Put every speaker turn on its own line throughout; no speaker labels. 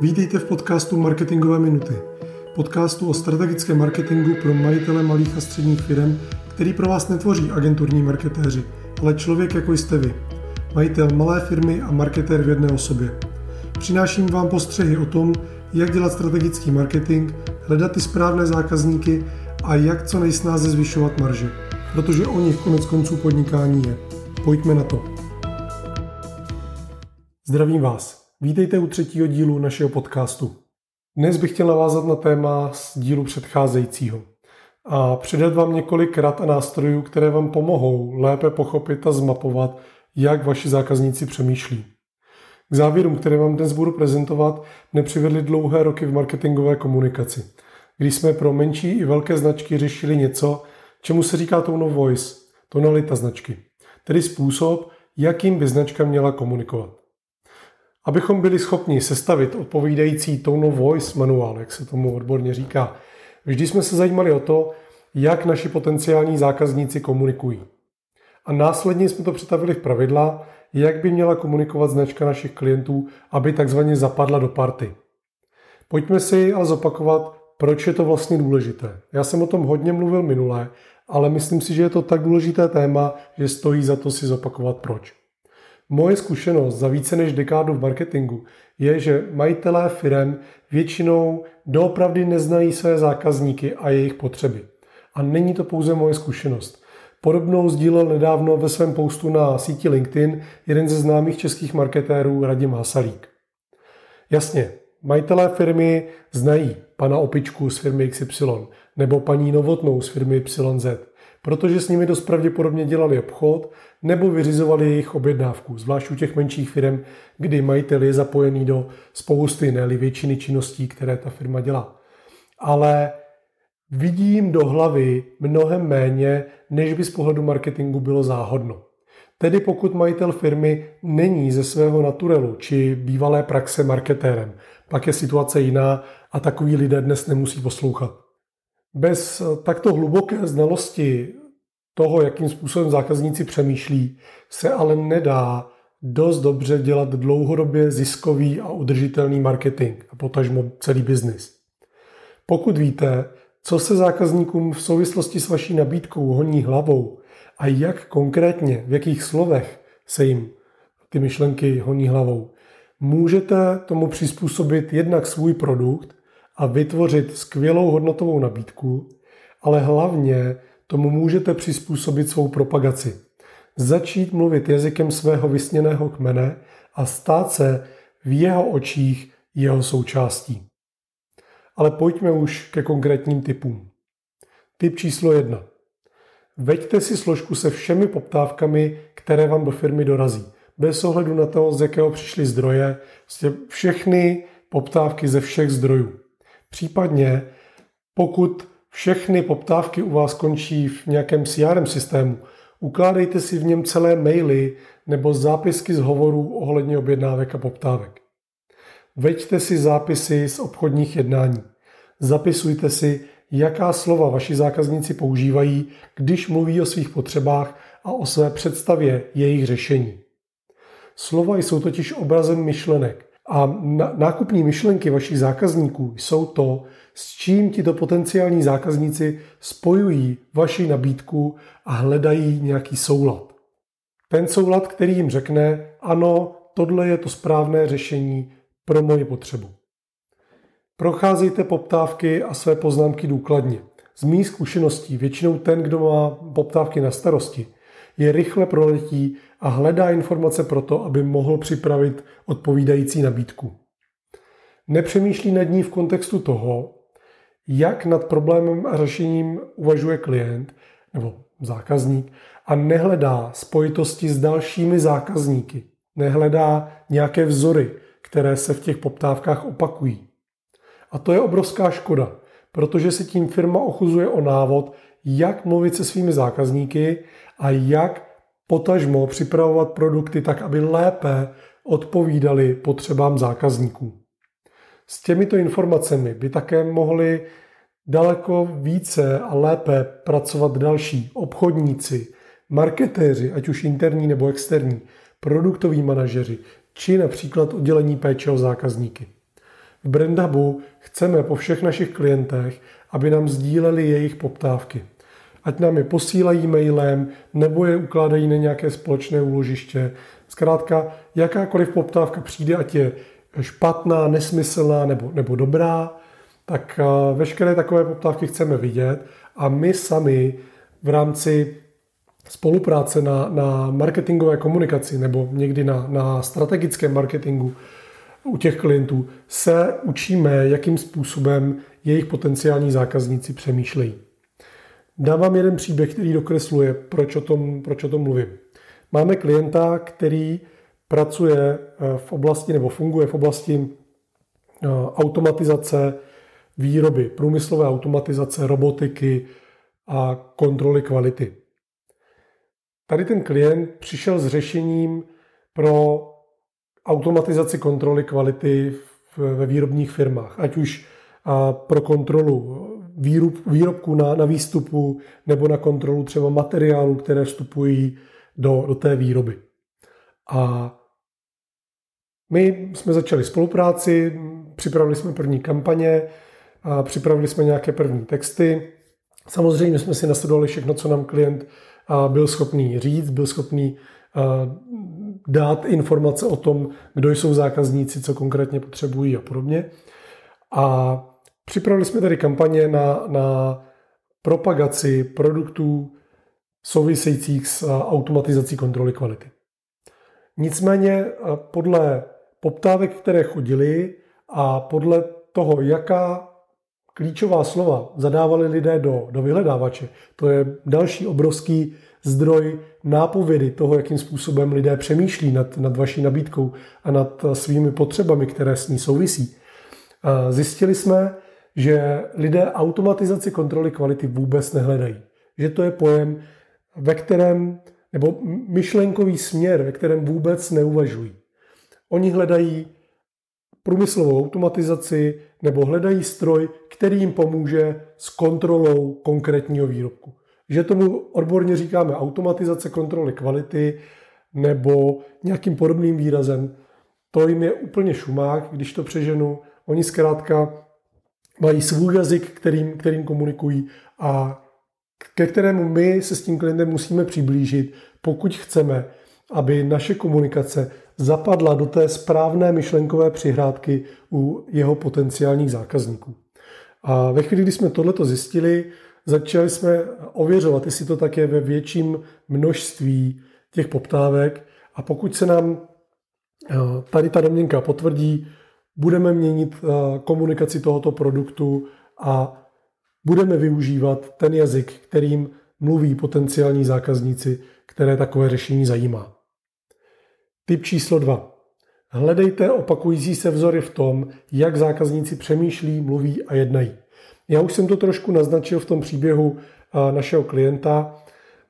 Vítejte v podcastu Marketingové minuty. Podcastu o strategickém marketingu pro majitele malých a středních firm, který pro vás netvoří agenturní marketéři, ale člověk jako jste vy. Majitel malé firmy a marketér v jedné osobě. Přináším vám postřehy o tom, jak dělat strategický marketing, hledat ty správné zákazníky a jak co nejsnáze zvyšovat marže. Protože o nich konec konců podnikání je. Pojďme na to. Zdravím vás. Vítejte u třetího dílu našeho podcastu. Dnes bych chtěl navázat na téma z dílu předcházejícího a předat vám několik rad a nástrojů, které vám pomohou lépe pochopit a zmapovat, jak vaši zákazníci přemýšlí. K závěrům, které vám dnes budu prezentovat, nepřivedly dlouhé roky v marketingové komunikaci, kdy jsme pro menší i velké značky řešili něco, čemu se říká tone of voice, tonalita značky, tedy způsob, jakým by značka měla komunikovat. Abychom byli schopni sestavit odpovídající tone of voice manuál, jak se tomu odborně říká, vždy jsme se zajímali o to, jak naši potenciální zákazníci komunikují. A následně jsme to přetavili v pravidla, jak by měla komunikovat značka našich klientů, aby takzvaně zapadla do party. Pojďme si ale zopakovat, proč je to vlastně důležité. Já jsem o tom hodně mluvil minule, ale myslím si, že je to tak důležité téma, že stojí za to si zopakovat proč. Moje zkušenost za více než dekádu v marketingu je, že majitelé firm většinou doopravdy neznají své zákazníky a jejich potřeby. A není to pouze moje zkušenost. Podobnou sdílel nedávno ve svém postu na síti LinkedIn jeden ze známých českých marketérů Radim Hasalík. Jasně, majitelé firmy znají pana Opičku z firmy XY nebo paní Novotnou z firmy YZ, protože s nimi dost pravděpodobně dělali obchod nebo vyřizovali jejich objednávku, zvlášť u těch menších firm, kdy majitel je zapojený do spousty, ne většiny činností, které ta firma dělá. Ale vidím do hlavy mnohem méně, než by z pohledu marketingu bylo záhodno. Tedy pokud majitel firmy není ze svého naturelu či bývalé praxe marketérem, pak je situace jiná a takový lidé dnes nemusí poslouchat. Bez takto hluboké znalosti toho, jakým způsobem zákazníci přemýšlí, se ale nedá dost dobře dělat dlouhodobě ziskový a udržitelný marketing a potažmo celý biznis. Pokud víte, co se zákazníkům v souvislosti s vaší nabídkou honí hlavou a jak konkrétně, v jakých slovech se jim ty myšlenky honí hlavou, můžete tomu přizpůsobit jednak svůj produkt a vytvořit skvělou hodnotovou nabídku, ale hlavně tomu můžete přizpůsobit svou propagaci. Začít mluvit jazykem svého vysněného kmene a stát se v jeho očích jeho součástí. Ale pojďme už ke konkrétním typům. Typ číslo jedna. Veďte si složku se všemi poptávkami, které vám do firmy dorazí. Bez ohledu na to, z jakého přišly zdroje, prostě všechny poptávky ze všech zdrojů. Případně, pokud všechny poptávky u vás končí v nějakém CRM systému, ukládejte si v něm celé maily nebo zápisky z hovorů ohledně objednávek a poptávek. Veďte si zápisy z obchodních jednání. Zapisujte si, jaká slova vaši zákazníci používají, když mluví o svých potřebách a o své představě jejich řešení. Slova jsou totiž obrazem myšlenek a nákupní myšlenky vašich zákazníků jsou to, s čím tito potenciální zákazníci spojují vaši nabídku a hledají nějaký soulad. Ten soulad, který jim řekne, ano, tohle je to správné řešení pro moji potřebu. Procházejte poptávky a své poznámky důkladně. Z mých zkušeností většinou ten, kdo má poptávky na starosti, je rychle proletí a hledá informace pro to, aby mohl připravit odpovídající nabídku. Nepřemýšlí nad ní v kontextu toho, jak nad problémem a řešením uvažuje klient nebo zákazník a nehledá spojitosti s dalšími zákazníky. Nehledá nějaké vzory, které se v těch poptávkách opakují. A to je obrovská škoda, protože se tím firma ochuzuje o návod, jak mluvit se svými zákazníky a jak potažmo připravovat produkty tak, aby lépe odpovídali potřebám zákazníků. S těmito informacemi by také mohli daleko více a lépe pracovat další obchodníci, marketéři, ať už interní nebo externí, produktoví manažeři, či například oddělení péče o zákazníky. v BrandHubu chceme po všech našich klientech, aby nám sdíleli jejich poptávky. Ať nám je posílají mailem, nebo je ukládají na nějaké společné úložiště. Zkrátka, jakákoliv poptávka přijde, ať je špatná, nesmyslná nebo, nebo dobrá, tak eh, veškeré takové poptávky chceme vidět a my sami v rámci spolupráce na, na marketingové komunikaci nebo někdy na, na strategickém marketingu u těch klientů se učíme, jakým způsobem jejich potenciální zákazníci přemýšlejí. Dám vám jeden příběh, který dokresluje, proč o tom, proč o tom mluvím. Máme klienta, který pracuje eh, v oblasti nebo funguje v oblasti eh, automatizace výroby, průmyslové automatizace, robotiky a kontroly kvality. Tady ten klient přišel s řešením pro automatizaci kontroly kvality ve výrobních firmách, ať už pro kontrolu výrob, výrobku na, na výstupu nebo na kontrolu třeba materiálů, které vstupují do, do té výroby. A my jsme začali spolupráci, připravili jsme první kampaně, a připravili jsme nějaké první texty. Samozřejmě jsme si nasledovali všechno, co nám klient byl schopný říct, byl schopný dát informace o tom, kdo jsou zákazníci, co konkrétně potřebují a podobně. A připravili jsme tady kampaně na, na propagaci produktů souvisejících s automatizací kontroly kvality. Nicméně podle poptávek, které chodily a podle toho, jaká klíčová slova zadávali lidé do, do vyhledávače, to je další obrovský zdroj nápovědy toho, jakým způsobem lidé přemýšlí nad, nad vaší nabídkou a nad svými potřebami, které s ní souvisí. Zjistili jsme, že lidé automatizaci kontroly kvality vůbec nehledají. Že to je pojem, ve kterém, nebo myšlenkový směr, ve kterém vůbec neuvažují. Oni hledají průmyslovou automatizaci nebo hledají stroj, který jim pomůže s kontrolou konkrétního výrobku. Že tomu odborně říkáme automatizace kontroly kvality nebo nějakým podobným výrazem, to jim je úplně šumák, když to přeženu. Oni zkrátka mají svůj jazyk, kterým, kterým komunikují a ke kterému my se s tím klientem musíme přiblížit, pokud chceme, aby naše komunikace zapadla do té správné myšlenkové přihrádky u jeho potenciálních zákazníků. A ve chvíli, kdy jsme tohleto zjistili, začali jsme ověřovat, jestli to tak je ve větším množství těch poptávek a pokud se nám eh, tady ta domněnka potvrdí, budeme měnit eh, komunikaci tohoto produktu a budeme využívat ten jazyk, kterým mluví potenciální zákazníci, které takové řešení zajímá. Typ číslo 2. Hledejte opakující se vzory v tom, jak zákazníci přemýšlí, mluví a jednají. Já už jsem to trošku naznačil v tom příběhu eh, našeho klienta.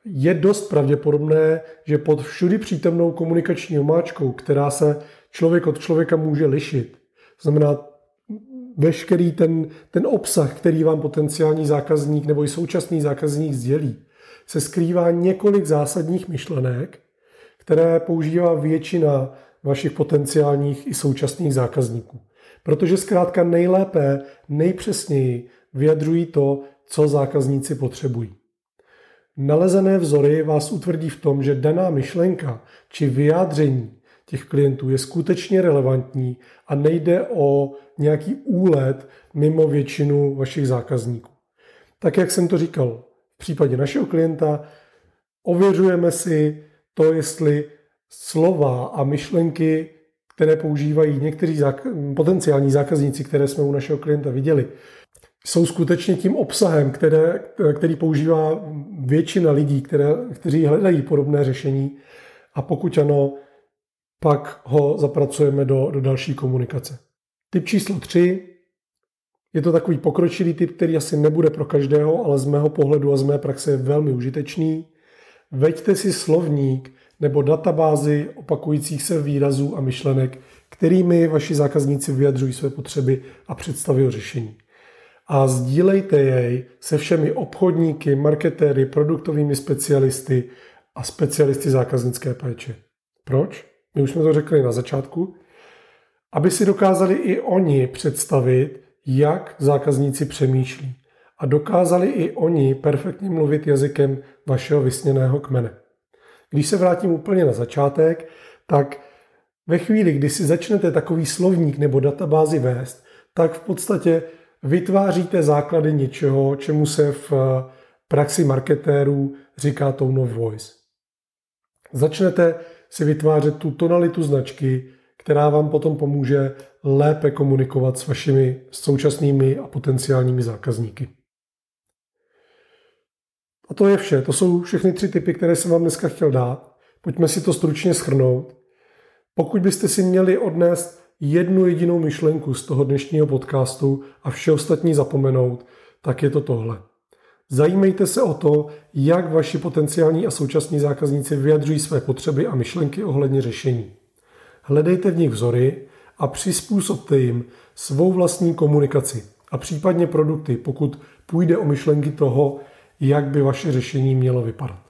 Je dost pravděpodobné, že pod všudy přítomnou komunikační omáčkou, která se člověk od člověka může lišit, znamená veškerý ten, ten obsah, který vám potenciální zákazník nebo i současný zákazník sdělí, se skrývá několik zásadních myšlenek, které používá většina vašich potenciálních i současných zákazníků. Protože zkrátka nejlépe, nejpřesněji vyjadřují to, co zákazníci potřebují. Nalezené vzory vás utvrdí v tom, že daná myšlenka či vyjádření těch klientů je skutečně relevantní a nejde o nějaký úlet mimo většinu vašich zákazníků. Tak, jak jsem to říkal, v případě našeho klienta ověřujeme si to, jestli slova a myšlenky, které používají někteří zák- potenciální zákazníci, které jsme u našeho klienta viděli, jsou skutečně tím obsahem, které, který používá většina lidí, které, kteří hledají podobné řešení. A pokud ano, pak ho zapracujeme do, do další komunikace. Typ číslo 3 je to takový pokročilý typ, který asi nebude pro každého, ale z mého pohledu a z mé praxe je velmi užitečný. Veďte si slovník nebo databázy opakujících se výrazů a myšlenek, kterými vaši zákazníci vyjadřují své potřeby a představy o řešení. A sdílejte jej se všemi obchodníky, marketéry, produktovými specialisty a specialisty zákaznické péče. Proč? My už jsme to řekli na začátku. aby si dokázali i oni představit, jak zákazníci přemýšlí a dokázali i oni perfektně mluvit jazykem vašeho vysněného kmene. Když se vrátím úplně na začátek, tak ve chvíli, kdy si začnete takový slovník nebo databázi vést, tak v podstatě vytváříte základy něčeho, čemu se v praxi marketérů říká tone of voice. Začnete si vytvářet tu tonalitu značky, která vám potom pomůže lépe komunikovat s vašimi současnými a potenciálními zákazníky. A to je vše. To jsou všechny tři typy, které jsem vám dneska chtěl dát. Pojďme si to stručně schrnout. Pokud byste si měli odnést jednu jedinou myšlenku z toho dnešního podcastu a vše ostatní zapomenout, tak je to tohle. Zajímejte se o to, jak vaši potenciální a současní zákazníci vyjadřují své potřeby a myšlenky ohledně řešení. Hledejte v nich vzory a přizpůsobte jim svou vlastní komunikaci a případně produkty, pokud půjde o myšlenky toho, jak by vaše řešení mělo vypadat.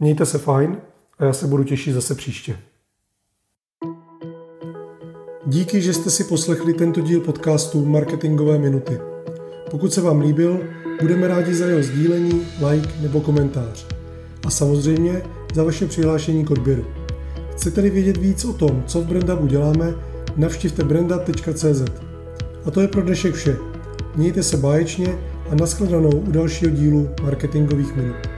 Mějte se fajn a já se budu těšit zase příště. Díky, že jste si poslechli tento díl podcastu Marketingové minuty. Pokud se vám líbil, budeme rádi za jeho sdílení, like nebo komentář. A samozřejmě za vaše přihlášení k odběru. Chcete-li vědět víc o tom, co v Brendabu děláme, navštivte brenda.cz. A to je pro dnešek vše. Mějte se báječně a nashledanou u dalšího dílu marketingových minut.